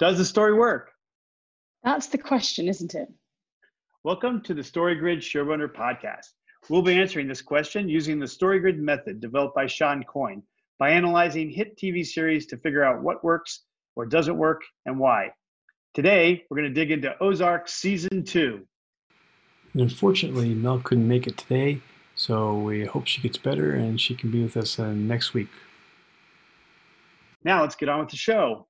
Does the story work? That's the question, isn't it? Welcome to the StoryGrid Showrunner podcast. We'll be answering this question using the StoryGrid method developed by Shawn Coyne by analyzing hit TV series to figure out what works or doesn't work and why. Today, we're going to dig into Ozark Season 2. And unfortunately, Mel couldn't make it today, so we hope she gets better and she can be with us uh, next week. Now, let's get on with the show.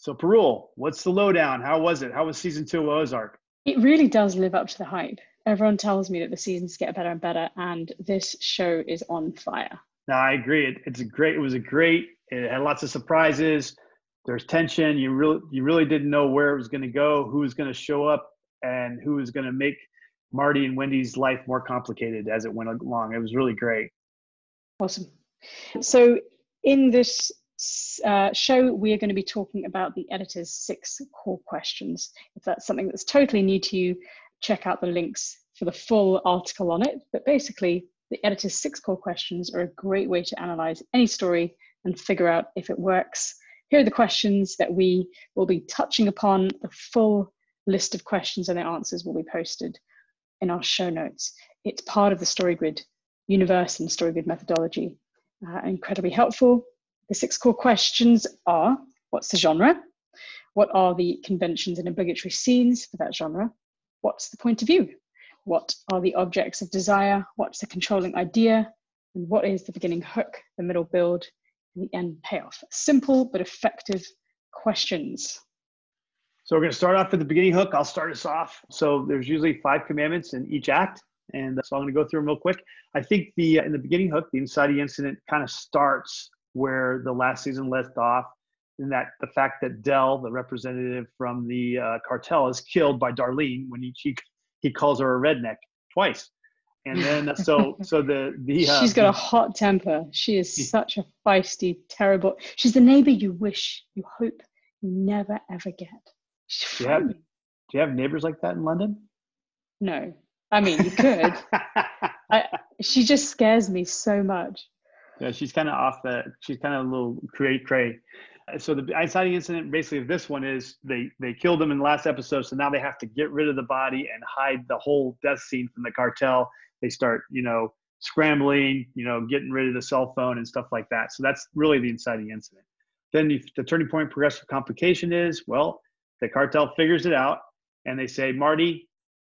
So, Parul, what's the lowdown? How was it? How was Season 2 of Ozark? It really does live up to the hype. Everyone tells me that the seasons get better and better, and this show is on fire. No, I agree. It, it's a great. It was a great. It had lots of surprises. There's tension. You really, you really didn't know where it was going to go, who was going to show up, and who was going to make Marty and Wendy's life more complicated as it went along. It was really great. Awesome. So, in this uh, show, we are going to be talking about the editor's six core questions. If that's something that's totally new to you, check out the links for the full article on it. But basically, the editor's six core questions are a great way to analyze any story and figure out if it works. Here are the questions that we will be touching upon. The full list of questions and their answers will be posted in our show notes. It's part of the StoryGrid universe and StoryGrid methodology. Uh, incredibly helpful. The six core questions are what's the genre? What are the conventions and obligatory scenes for that genre? What's the point of view? What are the objects of desire? What's the controlling idea? And what is the beginning hook, the middle build, and the end payoff? Simple but effective questions. So we're going to start off with the beginning hook. I'll start us off. So there's usually five commandments in each act, and so I'm going to go through them real quick. I think the uh, in the beginning hook, the inciting incident kind of starts where the last season left off, in that the fact that Del, the representative from the uh, cartel, is killed by Darlene when he he, he calls her a redneck twice, and then so so the the uh, she's got a hot temper. She is such a feisty, terrible. She's the neighbor you wish, you hope, you never ever get. Do you, have, do you have neighbors like that in London? No. I mean, you could. I, she just scares me so much. Yeah, she's kind of off the, she's kind of a little cray cray. So the inciting incident, basically, of this one is they they killed him in the last episode, so now they have to get rid of the body and hide the whole death scene from the cartel. They start, you know, scrambling, you know, getting rid of the cell phone and stuff like that. So that's really the inciting incident. Then the turning point progressive complication is well, the cartel figures it out and they say, Marty,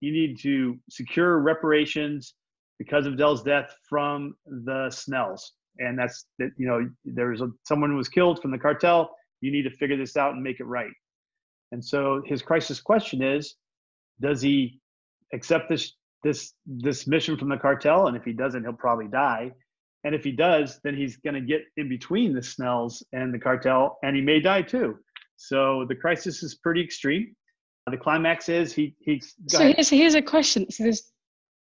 you need to secure reparations because of Del's death from the Snells. And that's that, you know, there's a, someone who was killed from the cartel. You need to figure this out and make it right. And so his crisis question is, does he accept this this this mission from the cartel? And if he doesn't, he'll probably die. And if he does, then he's going to get in between the Snells and the cartel, and he may die too. So the crisis is pretty extreme. The climax is he he's. So here's, here's a question. So there's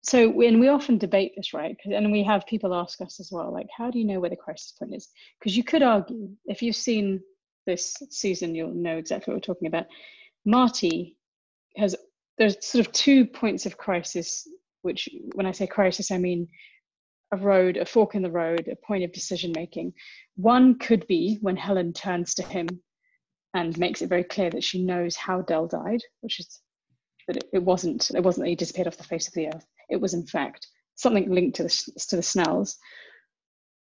so when we often debate this, right? And we have people ask us as well, like, how do you know where the crisis point is? Because you could argue, if you've seen this season, you'll know exactly what we're talking about. Marty has there's sort of two points of crisis, which when I say crisis, I mean a road, a fork in the road, a point of decision making. One could be when Helen turns to him and makes it very clear that she knows how Del died, which is that it, it wasn't it wasn't that he disappeared off the face of the earth. It was in fact something linked to the to the Snells.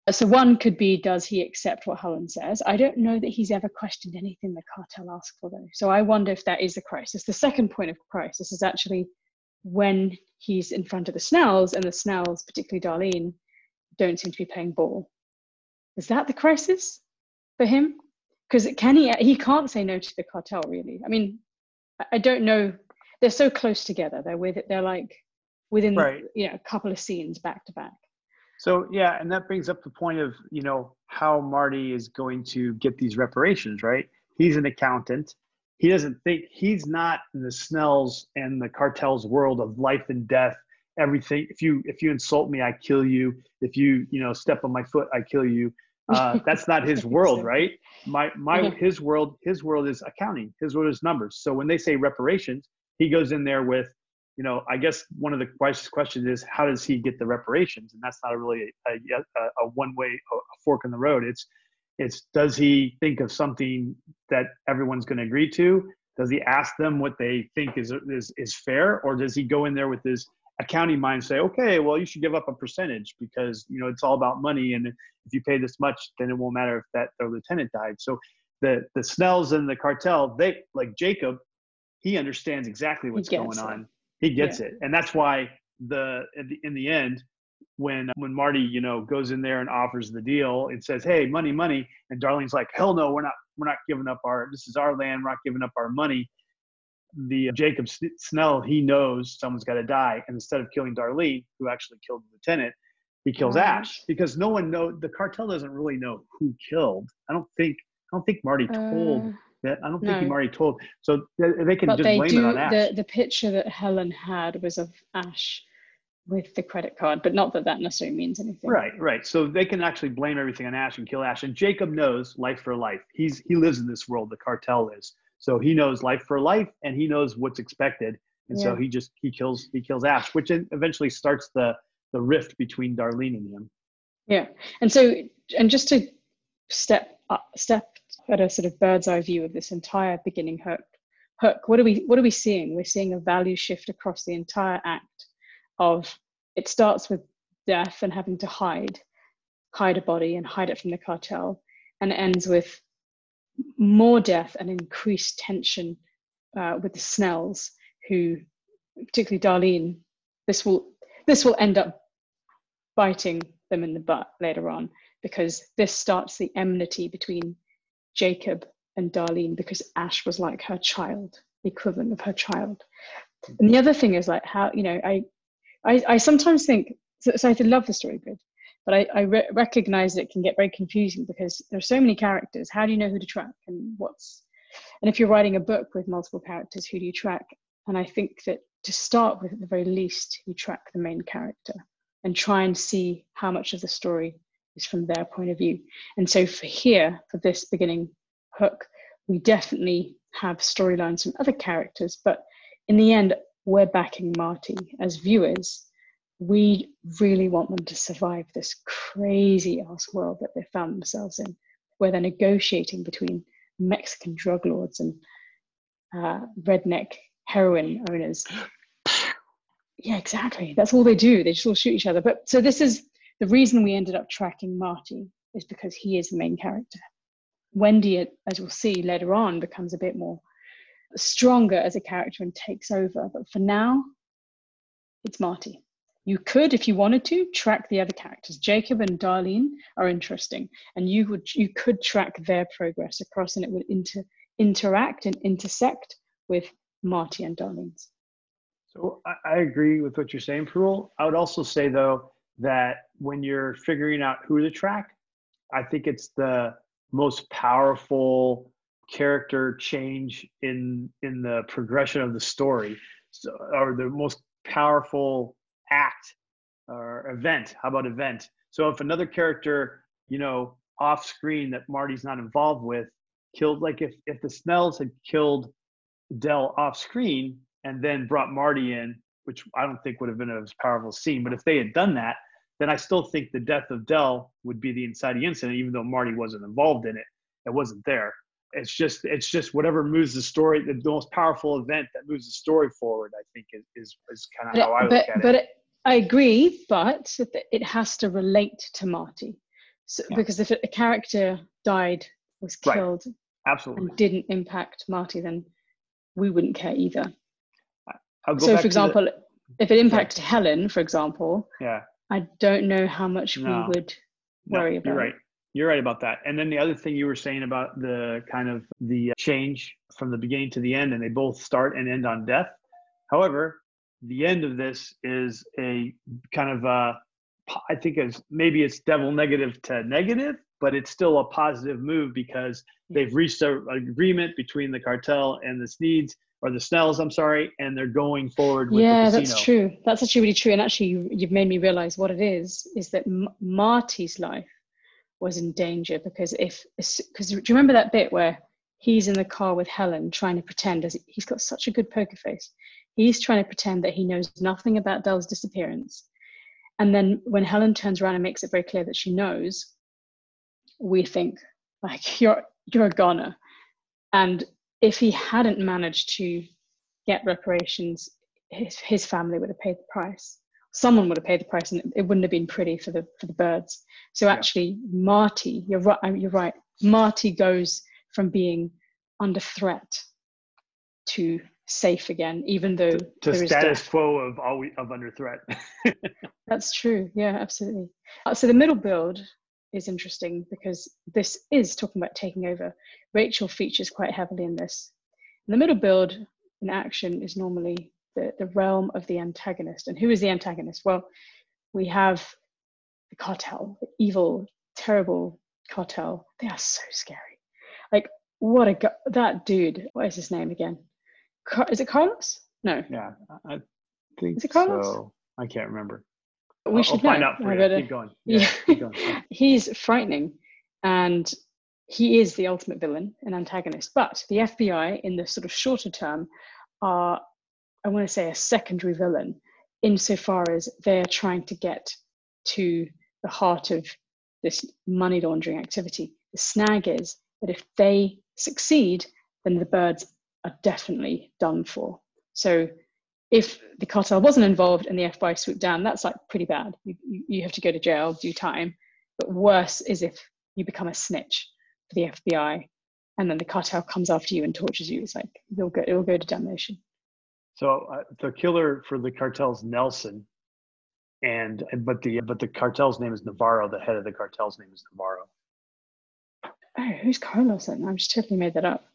So one could be, does he accept what Helen says? I don't know that he's ever questioned anything the cartel asked for, though. So I wonder if that is the crisis. The second point of crisis is actually when he's in front of the Snells, and the Snells, particularly Darlene, don't seem to be playing ball. Is that the crisis for him? because can he he can't say no to the cartel really i mean i don't know they're so close together they're with it they're like within right. you know a couple of scenes back to back so yeah and that brings up the point of you know how marty is going to get these reparations right he's an accountant he doesn't think he's not in the snells and the cartel's world of life and death everything if you if you insult me i kill you if you you know step on my foot i kill you uh, that's not his world, right? My my yeah. his world his world is accounting. His world is numbers. So when they say reparations, he goes in there with, you know, I guess one of the questions is how does he get the reparations? And that's not really a, a, a one way a fork in the road. It's It's does he think of something that everyone's going to agree to? Does he ask them what they think is, is is fair, or does he go in there with his accounting mind say, okay, well, you should give up a percentage because you know it's all about money, and if you pay this much, then it won't matter if that the lieutenant died. So the the Snells and the cartel, they like Jacob, he understands exactly what's going on. He gets yeah. it, and that's why the in, the in the end, when when Marty you know goes in there and offers the deal, it says, hey, money, money, and Darlene's like, hell no, we're not we're not giving up our this is our land, we're not giving up our money. The uh, Jacob Snell, he knows someone's got to die, and instead of killing Darlene, who actually killed the lieutenant, he kills Ash because no one know the cartel doesn't really know who killed. I don't think I don't think Marty told. Uh, that. I don't think no. he Marty told. So they can but just they blame do, it on Ash. The, the picture that Helen had was of Ash with the credit card, but not that that necessarily means anything. Right, right. So they can actually blame everything on Ash and kill Ash. And Jacob knows life for life. He's he lives in this world. The cartel is. So he knows life for life, and he knows what's expected. And yeah. so he just he kills he kills Ash, which eventually starts the the rift between Darlene and him. Yeah, and so and just to step step at a sort of bird's eye view of this entire beginning hook. Hook. What are we what are we seeing? We're seeing a value shift across the entire act. Of it starts with death and having to hide, hide a body and hide it from the cartel, and ends with more death and increased tension uh, with the Snells, who, particularly Darlene, this will this will end up biting them in the butt later on because this starts the enmity between Jacob and Darlene because Ash was like her child, the equivalent of her child. And the other thing is like how you know I I, I sometimes think so, so I love the story grid, but I, I re- recognize that it can get very confusing because there are so many characters. How do you know who to track and what's and if you're writing a book with multiple characters, who do you track? And I think that to start with, at the very least, you track the main character and try and see how much of the story is from their point of view. And so for here, for this beginning hook, we definitely have storylines from other characters, but in the end, we're backing Marty as viewers. We really want them to survive this crazy ass world that they found themselves in, where they're negotiating between Mexican drug lords and uh, redneck heroin owners yeah, exactly. That's all they do. They just all shoot each other. But so this is the reason we ended up tracking Marty is because he is the main character. Wendy, as we'll see later on, becomes a bit more stronger as a character and takes over. But for now, it's Marty. You could, if you wanted to, track the other characters. Jacob and Darlene are interesting, and you would you could track their progress across, and it would inter, interact and intersect with Marty and Darlene's. So I, agree with what you're saying, Parul. I would also say though that when you're figuring out who to track, I think it's the most powerful character change in in the progression of the story, so, or the most powerful act or event. How about event? So if another character, you know, off screen that Marty's not involved with, killed like if if the Snells had killed Del off screen, and then brought Marty in, which I don't think would have been as powerful scene. But if they had done that, then I still think the death of Del would be the inciting incident, even though Marty wasn't involved in it. It wasn't there. It's just it's just whatever moves the story. The, the most powerful event that moves the story forward, I think, is is, is kind of how I but, look at but it. But I agree, but it has to relate to Marty, so, yeah. because if a character died, was killed, right. absolutely, and didn't impact Marty, then we wouldn't care either so for example the, if it impacted yeah. helen for example yeah i don't know how much no. we would worry no, about you're right. You're right about that. And then the other thing you were saying about the kind of the change from the beginning to the end and they both start and end on death. However the end of this is a kind of uh i think is maybe it's devil negative to negative but it's still a positive move because they've reached an agreement between the cartel and the Sneeds or the Snells, I'm sorry, and they're going forward with yeah, that's true. That's actually really true. And actually, you, you've made me realize what it is is that M- Marty's life was in danger because if, because do you remember that bit where he's in the car with Helen trying to pretend, as he's got such a good poker face, he's trying to pretend that he knows nothing about Del's disappearance. And then when Helen turns around and makes it very clear that she knows, we think, Like you're you're a goner. And if he hadn't managed to get reparations, his, his family would have paid the price. Someone would have paid the price, and it wouldn't have been pretty for the for the Byrdes. So actually, yeah. Marty, you're right. You're right. Marty goes from being under threat to safe again, even though to, to status death. quo of always of under threat. That's true. Yeah, absolutely. Uh, so the middle build is interesting because this is talking about taking over. Rachel features quite heavily in this. And the middle build in action is normally the, the realm of the antagonist. And who is the antagonist? Well, we have the cartel, the evil, terrible cartel. They are so scary. Like, what a go- that dude. What is his name again? Car- is it Carlos? No. Yeah, I think is it Carlos? so. I can't remember. We I'll, should I'll find out for you. Keep going. Yeah, yeah. Keep going. he's frightening, and he is the ultimate villain and antagonist. But the FBI, in the sort of shorter term, are I want to say a secondary villain, insofar as they're trying to get to the heart of this money laundering activity. The snag is that if they succeed, then the Byrdes are definitely done for. So if the cartel wasn't involved and the FBI swooped down, that's like pretty bad. You, you have to go to jail, do time. But worse is if you become a snitch for the FBI and then the cartel comes after you and tortures you. It's like you'll go, it'll go to damnation. So uh, the killer for the cartel's Nelson, and but the but the cartel's name is Navarro. The head of the cartel's name is Navarro. Oh, who's Carlos? Then I just totally made that up.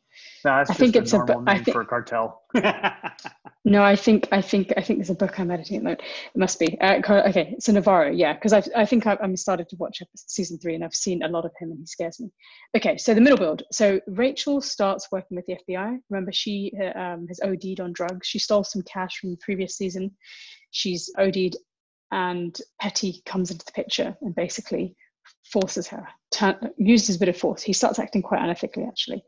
No, I think it's a, a I think, for a cartel. no, I think I think I think there's a book I'm editing. It must be uh, okay. So Navarro, yeah, because I I think I, I'm started to watch season three and I've seen a lot of him and he scares me. Okay, so the middle build. So Rachel starts working with the FBI. Remember, she uh, um, has OD'd on drugs. She stole some cash from the previous season. She's OD'd, and Petty comes into the picture and basically forces her, turn, uses a bit of force. He starts acting quite unethically, actually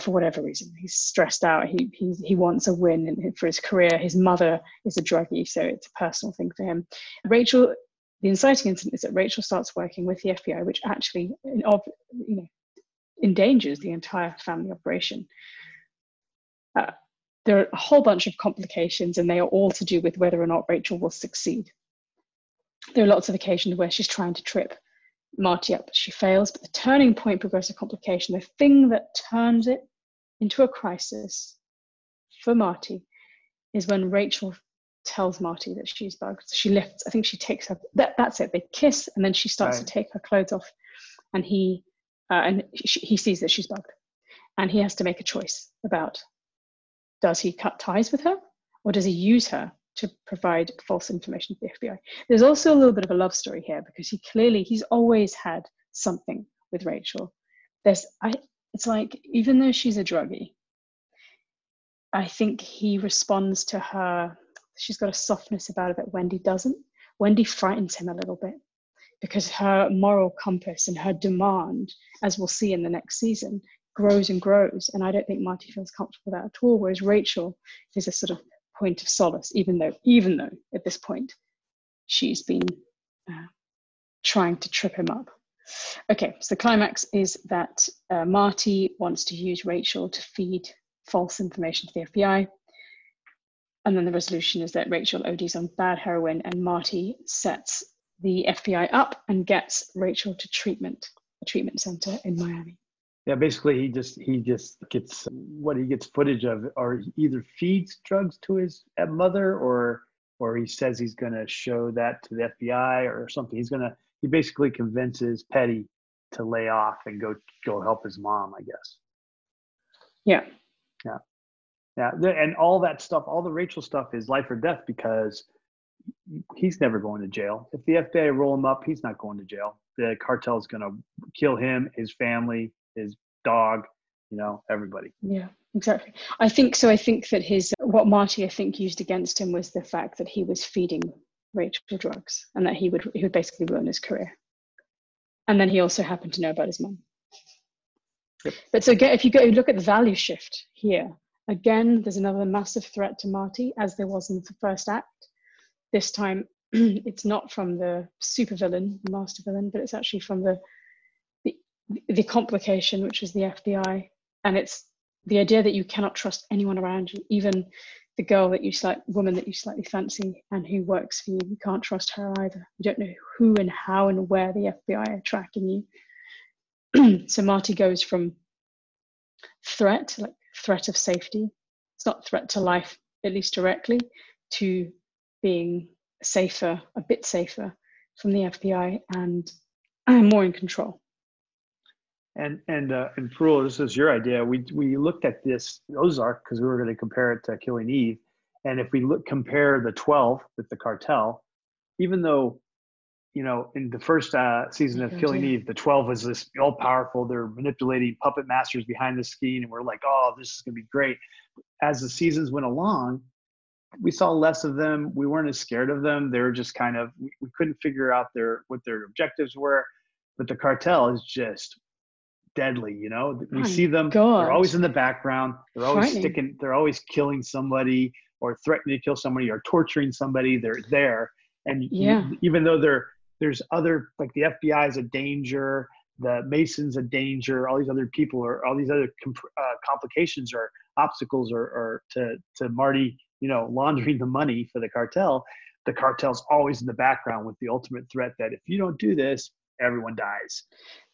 for whatever reason. He's stressed out. He, he, he wants a win for his career. His mother is a druggie, so it's a personal thing for him. Rachel, the inciting incident is that Rachel starts working with the FBI, which actually you know, endangers the entire family operation. Uh, there are a whole bunch of complications, and they are all to do with whether or not Rachel will succeed. There are lots of occasions where she's trying to trip Marty up. She fails, but the turning point progressive complication, the thing that turns it into a crisis for Marty, is when Rachel tells Marty that she's bugged. So she lifts, I think she takes her, that, that's it. They kiss, and then she starts right. to take her clothes off, and he, uh, and she, he sees that she's bugged. And he has to make a choice about does he cut ties with her or does he use her to provide false information to the FBI. There's also a little bit of a love story here because he clearly he's always had something with Rachel. There's I it's like even though she's a druggie, I think he responds to her. She's got a softness about her that Wendy doesn't. Wendy frightens him a little bit because her moral compass and her demand, as we'll see in the next season, grows and grows. And I don't think Marty feels comfortable with that at all. Whereas Rachel is a sort of point of solace, even though, even though at this point she's been uh, trying to trip him up. Okay, so the climax is that uh, Marty wants to use Rachel to feed false information to the FBI. And then the resolution is that Rachel ODs on bad heroin and Marty sets the FBI up and gets Rachel to treatment, a treatment center in Miami yeah basically he just he just gets what he gets footage of. Or either feeds drugs to his uh, mother or or he says he's going to show that to the fbi or something. He's going to he basically convinces petty to lay off and go go help his mom i guess. Yeah. Yeah. Yeah and all that stuff all the rachel stuff is life or death because he's never going to jail. If the fbi roll him up he's not going to jail. The cartel is going to kill him his family his dog, you know, everybody. Yeah, exactly. I think so. I think that his what Marty I think used against him was the fact that he was feeding Rachel drugs and that he would he would basically ruin his career. And then he also happened to know about his mom. Yep. But so again, if you go look at the value shift here, again, there's another massive threat to Marty, as there was in the first act. This time, it's not from the supervillain, master villain, but it's actually from the the complication, which is the FBI, and it's the idea that you cannot trust anyone around you, even the girl that you slight woman that you slightly fancy and who works for you. You can't trust her either. You don't know who and how and where the FBI are tracking you. so Marty goes from threat, like threat of safety, it's not threat to life, at least directly, to being safer, a bit safer from the FBI and more in control. And and uh, and Parul, this is your idea. We we looked at this Ozark because we were going to compare it to Killing Eve, and if we look compare the twelve with the cartel, even though, you know, in the first uh, season of Killing Eve, the twelve was this all powerful. They're manipulating puppet masters behind the scene, and we're like, oh, this is going to be great. As the seasons went along, we saw less of them. We weren't as scared of them. They were just kind of we, we couldn't figure out their what their objectives were. But the cartel is just deadly. You know, we see them. God. They're always in the background. They're always sticking. They're always killing somebody or threatening to kill somebody or torturing somebody. They're there, and yeah. You, even though they're there's other like the FBI is a danger, the Masons a danger, all these other people or all these other comp- uh, complications or obstacles or, or to to Marty, you know, laundering the money for the cartel. The cartel's always in the background with the ultimate threat that if you don't do this, everyone dies.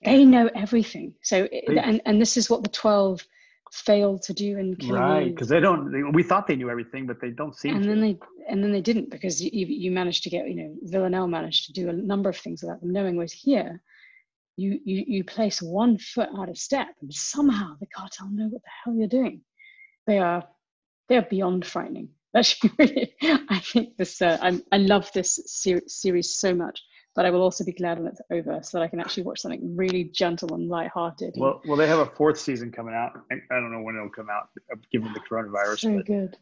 They know everything. So, and, and this is what the 12 failed to do in killing right because they don't they, we thought they knew everything but they don't seem and to. then they and then they didn't because you, you managed to get you know villanelle managed to do a number of things without them knowing was here you, you you place one foot out of step and somehow the cartel know what the hell you're doing they are they are beyond frightening that's really i think this uh, I, I love this ser- series so much but I will also be glad when it's over so that I can actually watch something really gentle and light-hearted. Well, well, they have a fourth season coming out. I don't know when it'll come out, uh, given the coronavirus. So but. good.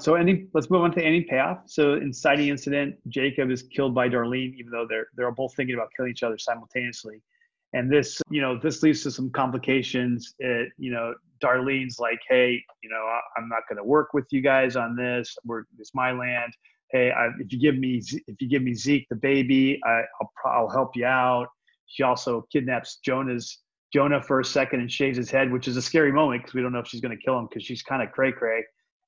So, any let's move on to any payoff. So, inciting incident, Jacob is killed by Darlene, even though they're they're both thinking about killing each other simultaneously. And this, you know, this leads to some complications. It, you know, Darlene's like, hey, you know, I'm not going to work with you guys on this. We're it's my land hey, I, if you give me if you give me Zeke the baby, I, will I'll help you out. She also kidnaps Jonah's Jonah for a second and shaves his head, which is a scary moment because we don't know if she's going to kill him because she's kind of cray cray,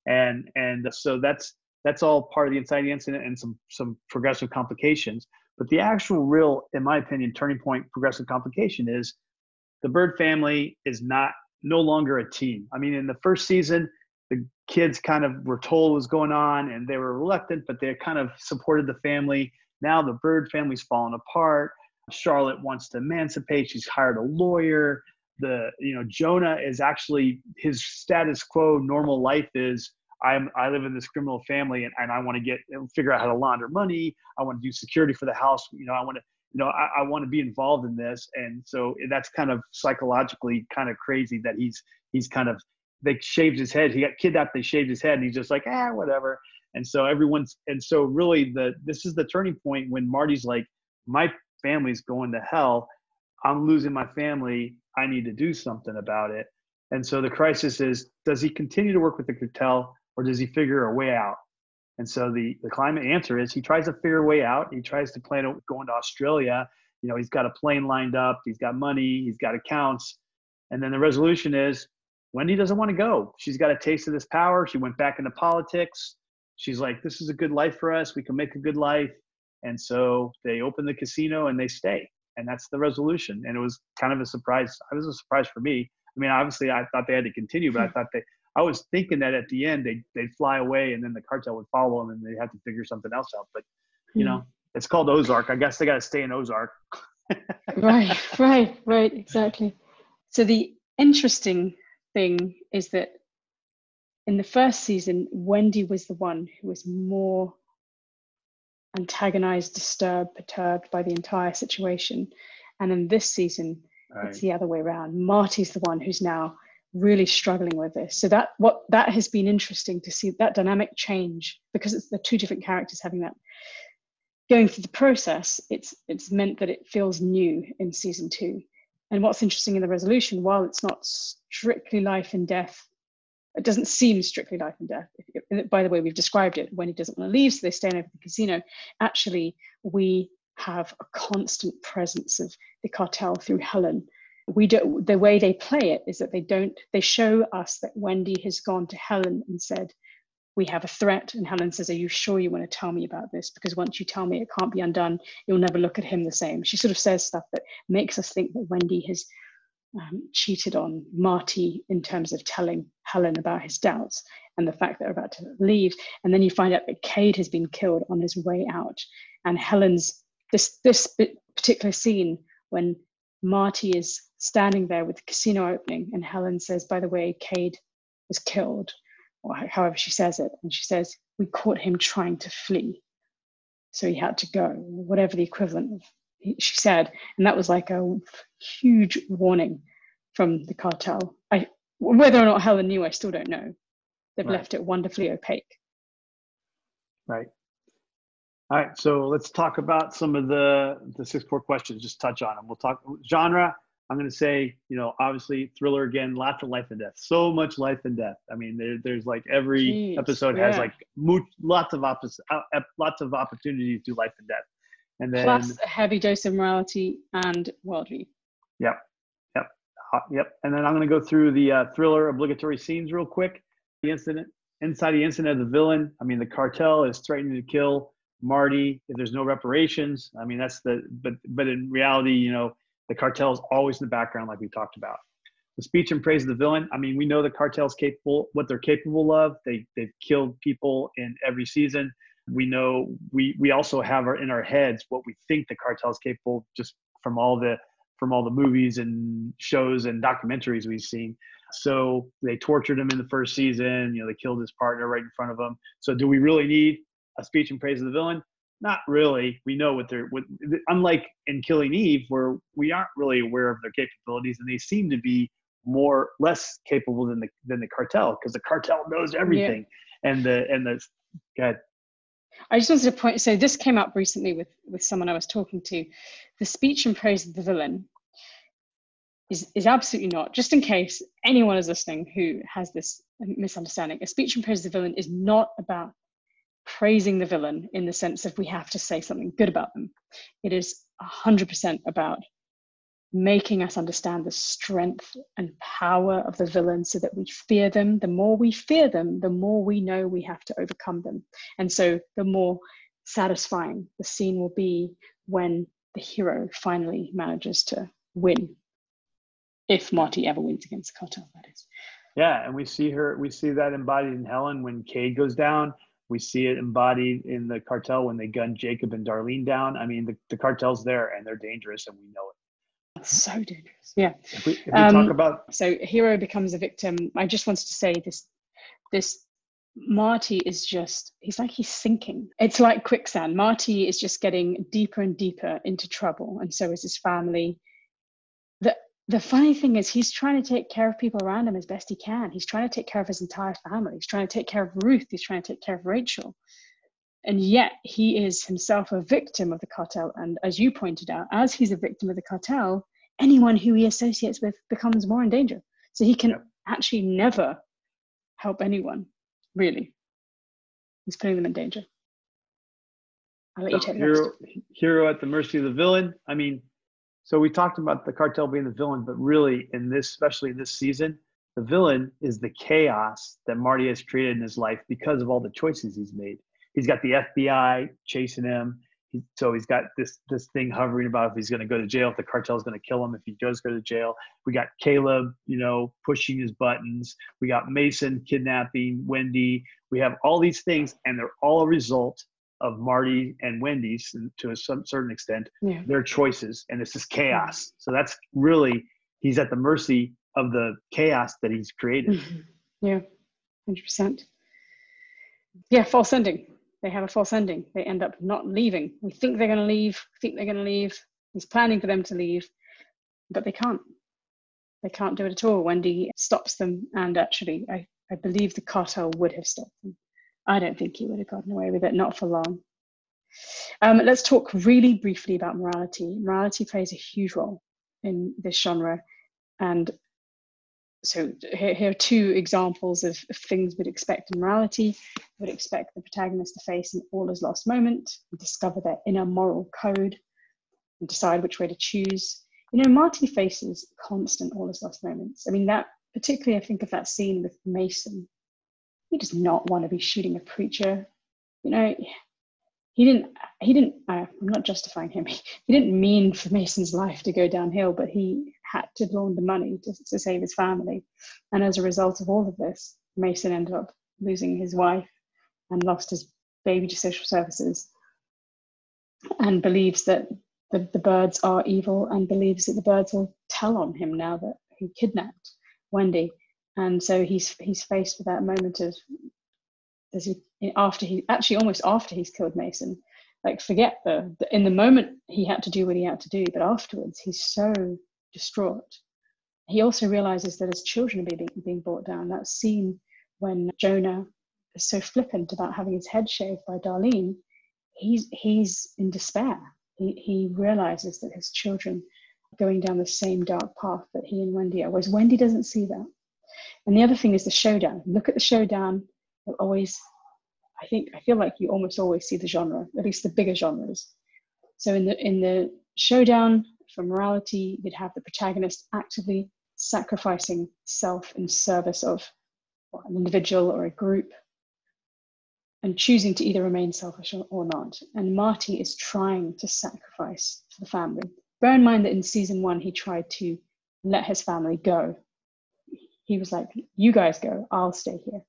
and and so that's that's all part of the inciting incident and some some progressive complications. But the actual real, in my opinion, turning point progressive complication is the Byrde family is not no longer a team. I mean, in the first season, the kids kind of were told what was going on and they were reluctant, but they kind of supported the family. Now the Byrde family's fallen apart. Charlotte wants to emancipate. She's hired a lawyer. The you know Jonah is actually his status quo normal life is I'm I live in this criminal family and, and I want to get figure out how to launder money. I want to do security for the house. You know I want to you know I, I want to be involved in this and so that's kind of psychologically kind of crazy that he's he's kind of they shaved his head. He got kidnapped. They shaved his head, and he's just like, ah, whatever. And so everyone's, and so really, the this is the turning point when Marty's like, my family's going to hell. I'm losing my family. I need to do something about it. And so the crisis is: does he continue to work with the cartel, or does he figure a way out? And so the the climate answer is he tries to figure a way out. He tries to plan on going to Australia. You know, he's got a plane lined up. He's got money. He's got accounts. And then the resolution is Wendy doesn't want to go. She's got a taste of this power. She went back into politics. She's like, this is a good life for us. We can make a good life. And so they open the casino and they stay. And that's the resolution. And it was kind of a surprise. It was a surprise for me. I mean, obviously, I thought they had to continue, but I hmm. thought they, I was thinking that at the end they they'd fly away and then the cartel would follow them and they'd have to figure something else out. But you hmm. know, it's called Ozark. I guess they got to stay in Ozark. right, right, right, exactly. So the interesting thing is that in the first season, Wendy was the one who was more antagonized, disturbed, perturbed by the entire situation. And in this season, right. it's the other way around. Marty's the one who's now really struggling with this. So that what that has been interesting to see that dynamic change because it's the two different characters having that going through the process. It's it's meant that it feels new in season two. And what's interesting in the resolution, while it's not strictly life and death, it doesn't seem strictly life and death. By the way, we've described it when he doesn't want to leave, so they stay in over the casino. Actually, we have a constant presence of the cartel through Helen. We do the way they play it is that they don't they show us that wendy has gone to helen and said we have a threat. And helen says are you sure you want to tell me about this? Because once you tell me it can't be undone. You'll never look at him the same. She sort of says stuff that makes us think that wendy has um, cheated on marty in terms of telling helen about his doubts and the fact that they're about to leave and then you find out that cade has been killed on his way out and helen's this this particular scene when Marty is standing there with the casino opening, and Helen says, By the way, Cade was killed, or however she says it. And she says, We caught him trying to flee. So he had to go, whatever the equivalent of she said. And that was like a huge warning from the cartel. I, whether or not Helen knew, I still don't know. They've right. left it wonderfully opaque. Right. All right, so let's talk about some of the the six core questions. Just touch on them. We'll talk genre. I'm going to say, you know, obviously thriller again, lots of life and death, so much life and death. I mean, there, there's like every Jeez, episode yeah. has like mo- lots of opposite, uh, lots of opportunities to life and death, and then plus a heavy dose of morality and worldview. Yep, yep, uh, yep. And then I'm going to go through the uh, thriller obligatory scenes real quick. The incident inside the incident of the villain. I mean, the cartel is threatening to kill Marty, if there's no reparations, I mean that's the but but in reality, you know, the cartel is always in the background, like we talked about. The speech and praise of the villain. I mean, we know the cartel's capable, what they're capable of. They they've killed people in every season. We know we we also have our, in our heads what we think the cartel is capable just from all the from all the movies and shows and documentaries we've seen. So they tortured him in the first season. You know, they killed his partner right in front of him. So do we really need a speech in praise of the villain? Not really. We know what they're. What, unlike in Killing Eve, where we aren't really aware of their capabilities, and they seem to be more less capable than the than the cartel because the cartel knows everything, yeah. and the and the. Go I just wanted to point. So this came up recently with with someone I was talking to. The speech in praise of the villain is is absolutely not. Just in case anyone is listening who has this misunderstanding, a speech in praise of the villain is not about praising the villain in the sense of we have to say something good about them. It is 100% about making us understand the strength and power of the villain so that we fear them. The more we fear them, the more we know we have to overcome them. And so the more satisfying the scene will be when the hero finally manages to win. If Marty ever wins against cartel, that is. Yeah, and we see her, we see that embodied in Helen when Cade goes down we see it embodied in the cartel when they gun Jacob and Darlene down. I mean, the, the cartel's there and they're dangerous and we know it. So dangerous. Yeah. If we, if we um, talk about so hero becomes a victim. I just wanted to say this this Marty is just he's like he's sinking. It's like quicksand. Marty is just getting deeper and deeper into trouble, and so is his family. The the funny thing is he's trying to take care of people around him as best he can he's trying to take care of his entire family he's trying to take care of ruth he's trying to take care of rachel and yet he is himself a victim of the cartel. And as you pointed out as he's a victim of the cartel anyone who he associates with becomes more in danger. So he can actually never help anyone really. He's putting them in danger. I'll let you take hero, hero at the mercy of the villain. I mean so we talked about the cartel being the villain, but really in this, especially this season, the villain is the chaos that Marty has created in his life because of all the choices he's made. He's got the FBI chasing him. He, so he's got this this thing hovering about if he's going to go to jail, if the cartel is going to kill him, if he does go to jail. We got Caleb, you know, pushing his buttons. We got Mason kidnapping Wendy. We have all these things, and they're all a result of Marty and Wendy's to a some certain extent, yeah. their choices, and this is chaos. So that's really he's at the mercy of the chaos that he's created. Mm-hmm. Yeah, hundred percent. Yeah, false ending. They have a false ending. They end up not leaving. We think they're going to leave. Think they're going to leave. He's planning for them to leave, but they can't. They can't do it at all. Wendy stops them, and actually, I, I believe the cartel would have stopped them I don't think he would have gotten away with it, not for long. Um, let's talk really briefly about morality. Morality plays a huge role in this genre. And so here, here are two examples of, of things we'd expect in morality. We'd expect the protagonist to face an all is lost moment discover their inner moral code and decide which way to choose. you know, Marty faces constant all his lost moments. I mean, that particularly, I think of that scene with Mason. He does not want to be shooting a preacher. You know, he didn't. He didn't. Uh, I'm not justifying him. He didn't mean for Mason's life to go downhill, but he had to launder money to, to save his family. And as a result of all of this, Mason ended up losing his wife and lost his baby to social services and believes that the, the Byrdes are evil and believes that the Byrdes will tell on him now that he kidnapped Wendy. And so he's he's faced with that moment of does he after he actually almost after he's killed Mason, like forget the, the in the moment he had to do what he had to do, but afterwards he's so distraught. He also realizes that his children are being, being brought down. That scene when Jonah is so flippant about having his head shaved by Darlene, he's he's in despair. He he realizes that his children are going down the same dark path that he and Wendy are. Whereas Wendy doesn't see that. And the other thing is the showdown. Look at the showdown. It always, I think, I feel like you almost always see the genre, at least the bigger genres. So in the in the showdown for morality, you'd have the protagonist actively sacrificing self in service of an individual or a group and choosing to either remain selfish or not. And Marty is trying to sacrifice for the family. Bear in mind that in season one, he tried to let his family go. He was like, "You guys go. I'll stay here."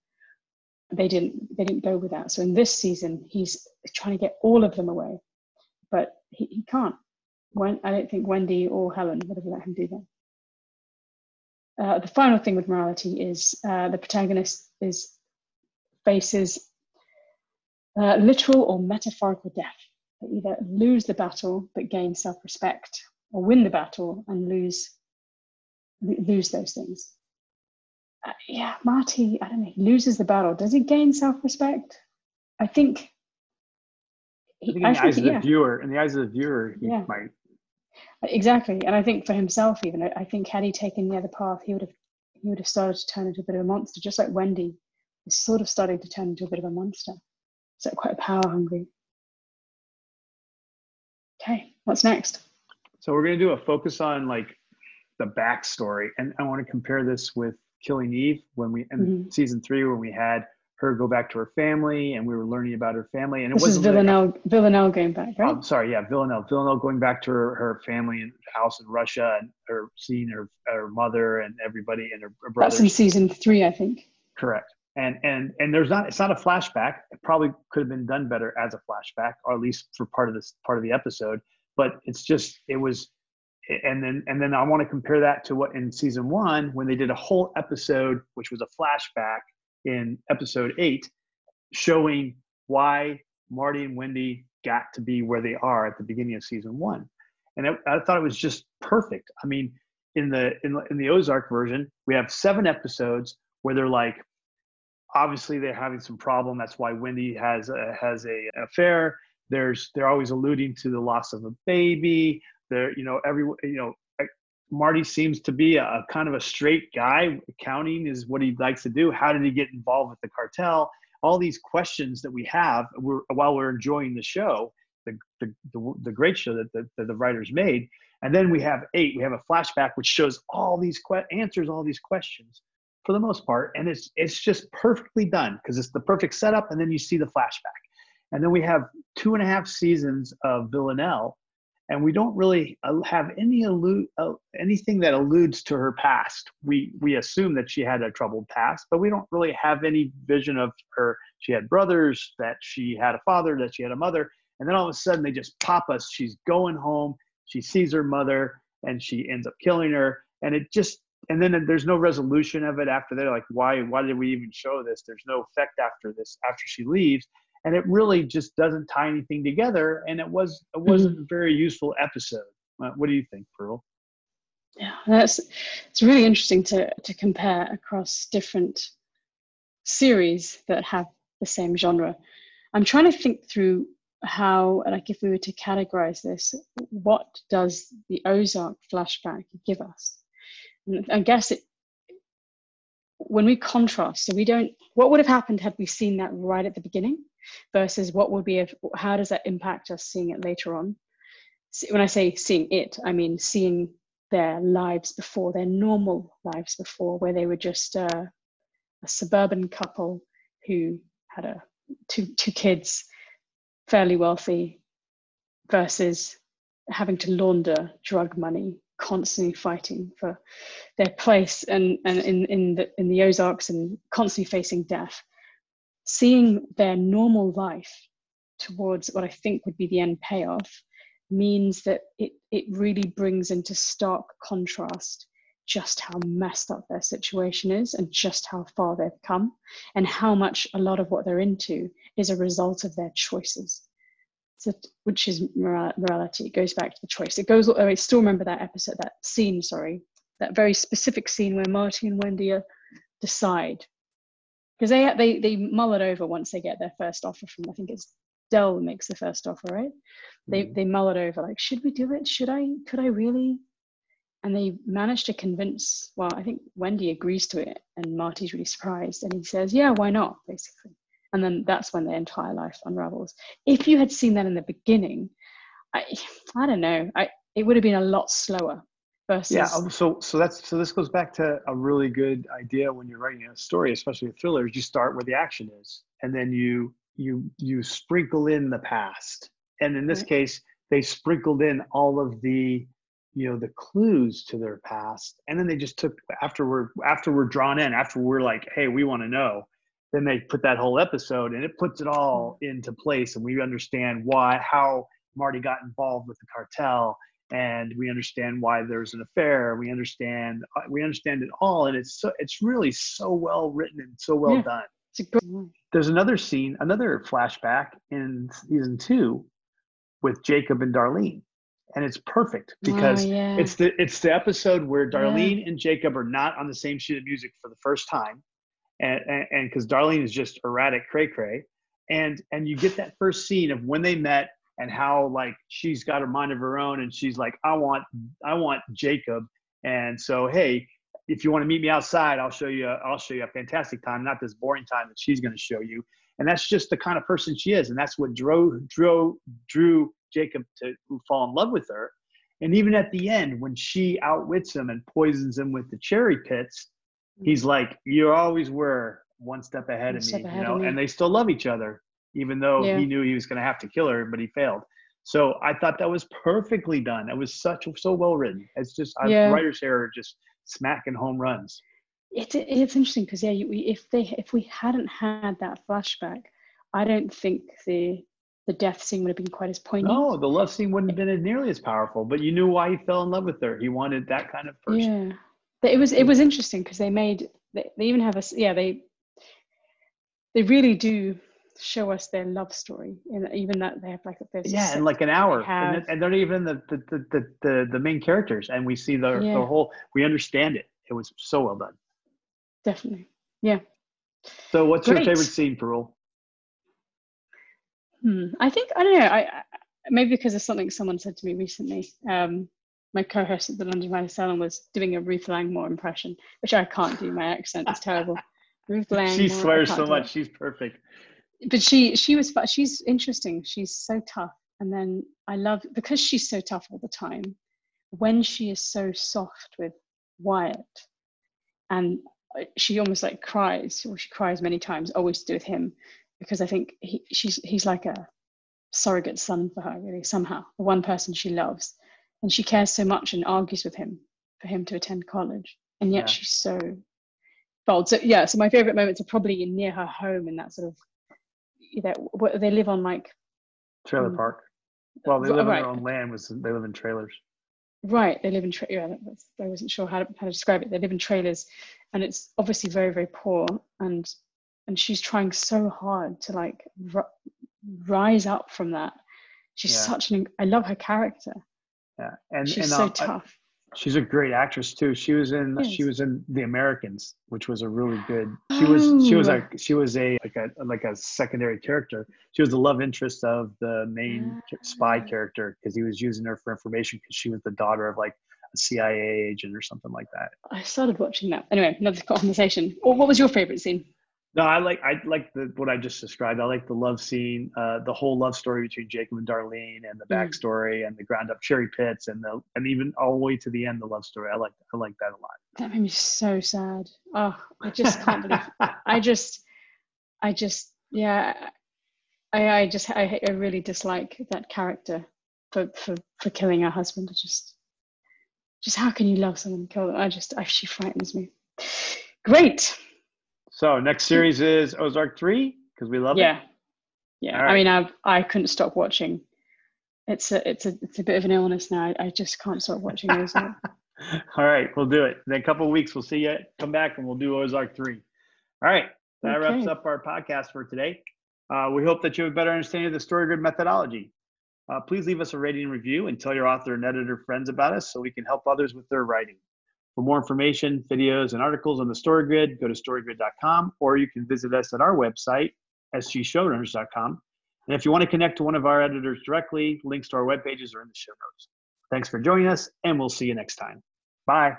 They didn't. They didn't go with that. So in this season, he's trying to get all of them away, but he, he can't. When I don't think Wendy or Helen would have let him do that. Uh, the final thing with morality is uh, the protagonist is faces uh, literal or metaphorical death. They either lose the battle but gain self-respect, or win the battle and lose lose those things. Uh, yeah, Marty, I don't know, he loses the battle. Does he gain self-respect? I think. He, I think in the I eyes think, of the yeah. viewer, in the eyes of the viewer, he yeah. might. Exactly, and I think for himself, even I, think had he taken the other path, he would have he would have started to turn into a bit of a monster, just like Wendy is sort of starting to turn into a bit of a monster. So quite power hungry. Okay, what's next? So we're going to do a focus on like the backstory, and I want to compare this with Killing Eve when we in mm-hmm. season three when we had her go back to her family and we were learning about her family and it was Villanelle like, Villanelle going back right? I'm sorry yeah Villanelle Villanelle going back to her, her family and house in Russia and her seeing her her mother and everybody and her, her brothers that's in season three I think. Correct. And and and there's not it's not a flashback. It probably could have been done better as a flashback or at least for part of this part of the episode but it's just it was and then and then i want to compare that to what in season one when they did a whole episode which was a flashback in episode eight showing why marty and wendy got to be where they are at the beginning of season one and it, i thought it was just perfect i mean in the in, in the ozark version we have seven episodes where they're like obviously they're having some problem. That's why Wendy has a, has a affair. There's they're always alluding to the loss of a baby. They're you know every you know Marty seems to be a, a kind of a straight guy. Accounting is what he likes to do. How did he get involved with the cartel? All these questions that we have we're, while we're enjoying the show, the, the, the, the great show that the, that the writers made. And then we have eight. We have a flashback which shows all these que- answers all these questions for the most part, and it's it's just perfectly done because it's the perfect setup, and then you see the flashback, and then we have two and a half seasons of Villanelle, and we don't really uh, have any allude uh, anything that alludes to her past. We we assume that she had a troubled past, but we don't really have any vision of her. She had brothers, that she had a father, that she had a mother, and then all of a sudden they just pop us. She's going home. She sees her mother, and she ends up killing her, and it just and then there's no resolution of it after that like why why did we even show this there's no effect after this after she leaves and it really just doesn't tie anything together and it was it wasn't mm-hmm. a very useful episode. Uh, what do you think Parul? Yeah that's it's really interesting to to compare across different series that have the same genre. I'm trying to think through how like if we were to categorize this what does the ozark flashback give us? I guess it when we contrast, so we don't what would have happened had we seen that right at the beginning versus what would be if how does that impact us seeing it later on? When I say seeing it, I mean seeing their lives before, their normal lives before, where they were just uh, a suburban couple who had a two two kids, fairly wealthy, versus having to launder drug money, constantly fighting for their place and, and in, in the in the Ozarks and constantly facing death. Seeing their normal life towards what I think would be the end payoff means that it, it really brings into stark contrast just how messed up their situation is and just how far they've come and how much a lot of what they're into is a result of their choices. So, which is morality. It goes back to the choice. It goes i still remember that episode that scene sorry that very specific scene where marty and wendy uh, decide because they they they mull it over once they get their first offer from i think it's Del makes the first offer, right? They mm-hmm. they mull it over, like, should we do it? Should I? Could I really? And they manage to convince. Well, I think Wendy agrees to it, and Marty's really surprised, and he says, "Yeah, why not?" Basically, and then that's when their entire life unravels. If you had seen that in the beginning, I I don't know, I it would have been a lot slower. Versus, yeah, um, so so that's so this goes back to a really good idea when you're writing a story, especially a thriller. Is you start where the action is, and then you you you sprinkle in the past and in this case they sprinkled in all of the you know the clues to their past and then they just took after we're after we're drawn in after we're like hey we want to know then they put that whole episode and it puts it all mm. into place and we understand why how marty got involved with the cartel and we understand why there's an affair we understand uh, we understand it all and it's so it's really so well written and so well yeah. done there's another scene, another flashback in season two with Jacob and Darlene. And it's perfect because oh, yeah. it's the it's the episode where Darlene yeah. and Jacob are not on the same sheet of music for the first time. And and because Darlene is just erratic cray cray. And and you get that first scene of when they met and how like she's got a mind of her own and she's like, I want I want Jacob. And so hey, if you want to meet me outside, I'll show you. A, I'll show you a fantastic time, not this boring time that she's going to show you. And that's just the kind of person she is, and that's what drew drew drew Jacob to fall in love with her. And even at the end, when she outwits him and poisons him with the cherry pits, he's like, "You always were one step ahead one of step me," ahead you know. Me. And they still love each other, even though yeah. he knew he was going to have to kill her, but he failed. So I thought that was perfectly done. It was such so well written. It's just yeah. writers here are just smacking home runs. It's it's interesting because yeah, we, if they if we hadn't had that flashback, I don't think the the death scene would have been quite as poignant. No, the love scene wouldn't have been nearly as powerful. But you knew why he fell in love with her. He wanted that kind of person. Yeah, but it was it was interesting because they made they, they even have a yeah they they really do show us their love story and even that they have like a yeah in like an hour and, and, they're not even the the, the the the main characters and we see the, yeah. the whole we understand it it was so well done definitely yeah so what's Great. your favorite scene Parul? hmm i think i don't know I, I maybe because of something someone said to me recently um my co-host at the London Writer Salon was doing a Ruth Langmore impression, which I can't do. My accent is terrible. Ruth Langmore. She swears so much. She's perfect but she she was she's interesting. She's so tough. And then i love because she's so tough all the time when she is so soft with wyatt and she almost like cries or she cries many times always to do with him because i think he, she's he's like a surrogate son for her really somehow the one person she loves. And she cares so much and argues with him for him to attend college. And yet yeah. she's so bold. So yeah so my favorite moments are probably near her home in that sort of know they live on like trailer um, park? Well they live right. on their own land was they live in trailers. Right they live in tra- yeah, i wasn't sure how to, how to describe it. They live in trailers and it's obviously very very poor and and she's trying so hard to like r- rise up from that. She's yeah. such an i love her character. Yeah and she's and, so uh, tough She's a great actress too. She was in yes. she was in The Americans, which was a really good. She was she was a oh. she was a like a like a secondary character. She was the love interest of the main spy ah. character because he was using her for information because she was the daughter of like a CIA agent or something like that. I started watching that. Anyway, another conversation. What was your favorite scene? No, I like I like the what I just described. I like the love scene, uh, the whole love story between Jacob and Darlene, and the Mm. backstory, and the ground up cherry pits, and the and even all the way to the end, the love story. I like I like that a lot. That made me so sad. Oh, I just can't believe. I just, I just, yeah, I, I just, I, I really dislike that character for, for, for killing her husband. I just, just how can you love someone and kill them? I just, I, she frightens me. Great. So next series is Ozark three because we love Yeah, it. yeah. All I mean, I, I couldn't stop watching. It's a, it's a, it's a bit of an illness now. I, I just can't stop watching Ozark. All right, we'll do it. In a couple of weeks, we'll see you. Come back and we'll do Ozark 3. All right, that wraps up our podcast for today. Uh, we hope that you have a better understanding of the StoryGrid methodology. Uh, please leave us a rating and review and tell your author and editor friends about us so we can help others with their writing. For more information, videos, and articles on the StoryGrid, go to storygrid.com or you can visit us at our website, sgshowrunners.com. And if you want to connect to one of our editors directly, links to our web pages are in the show notes. Thanks for joining us, and we'll see you next time. Bye.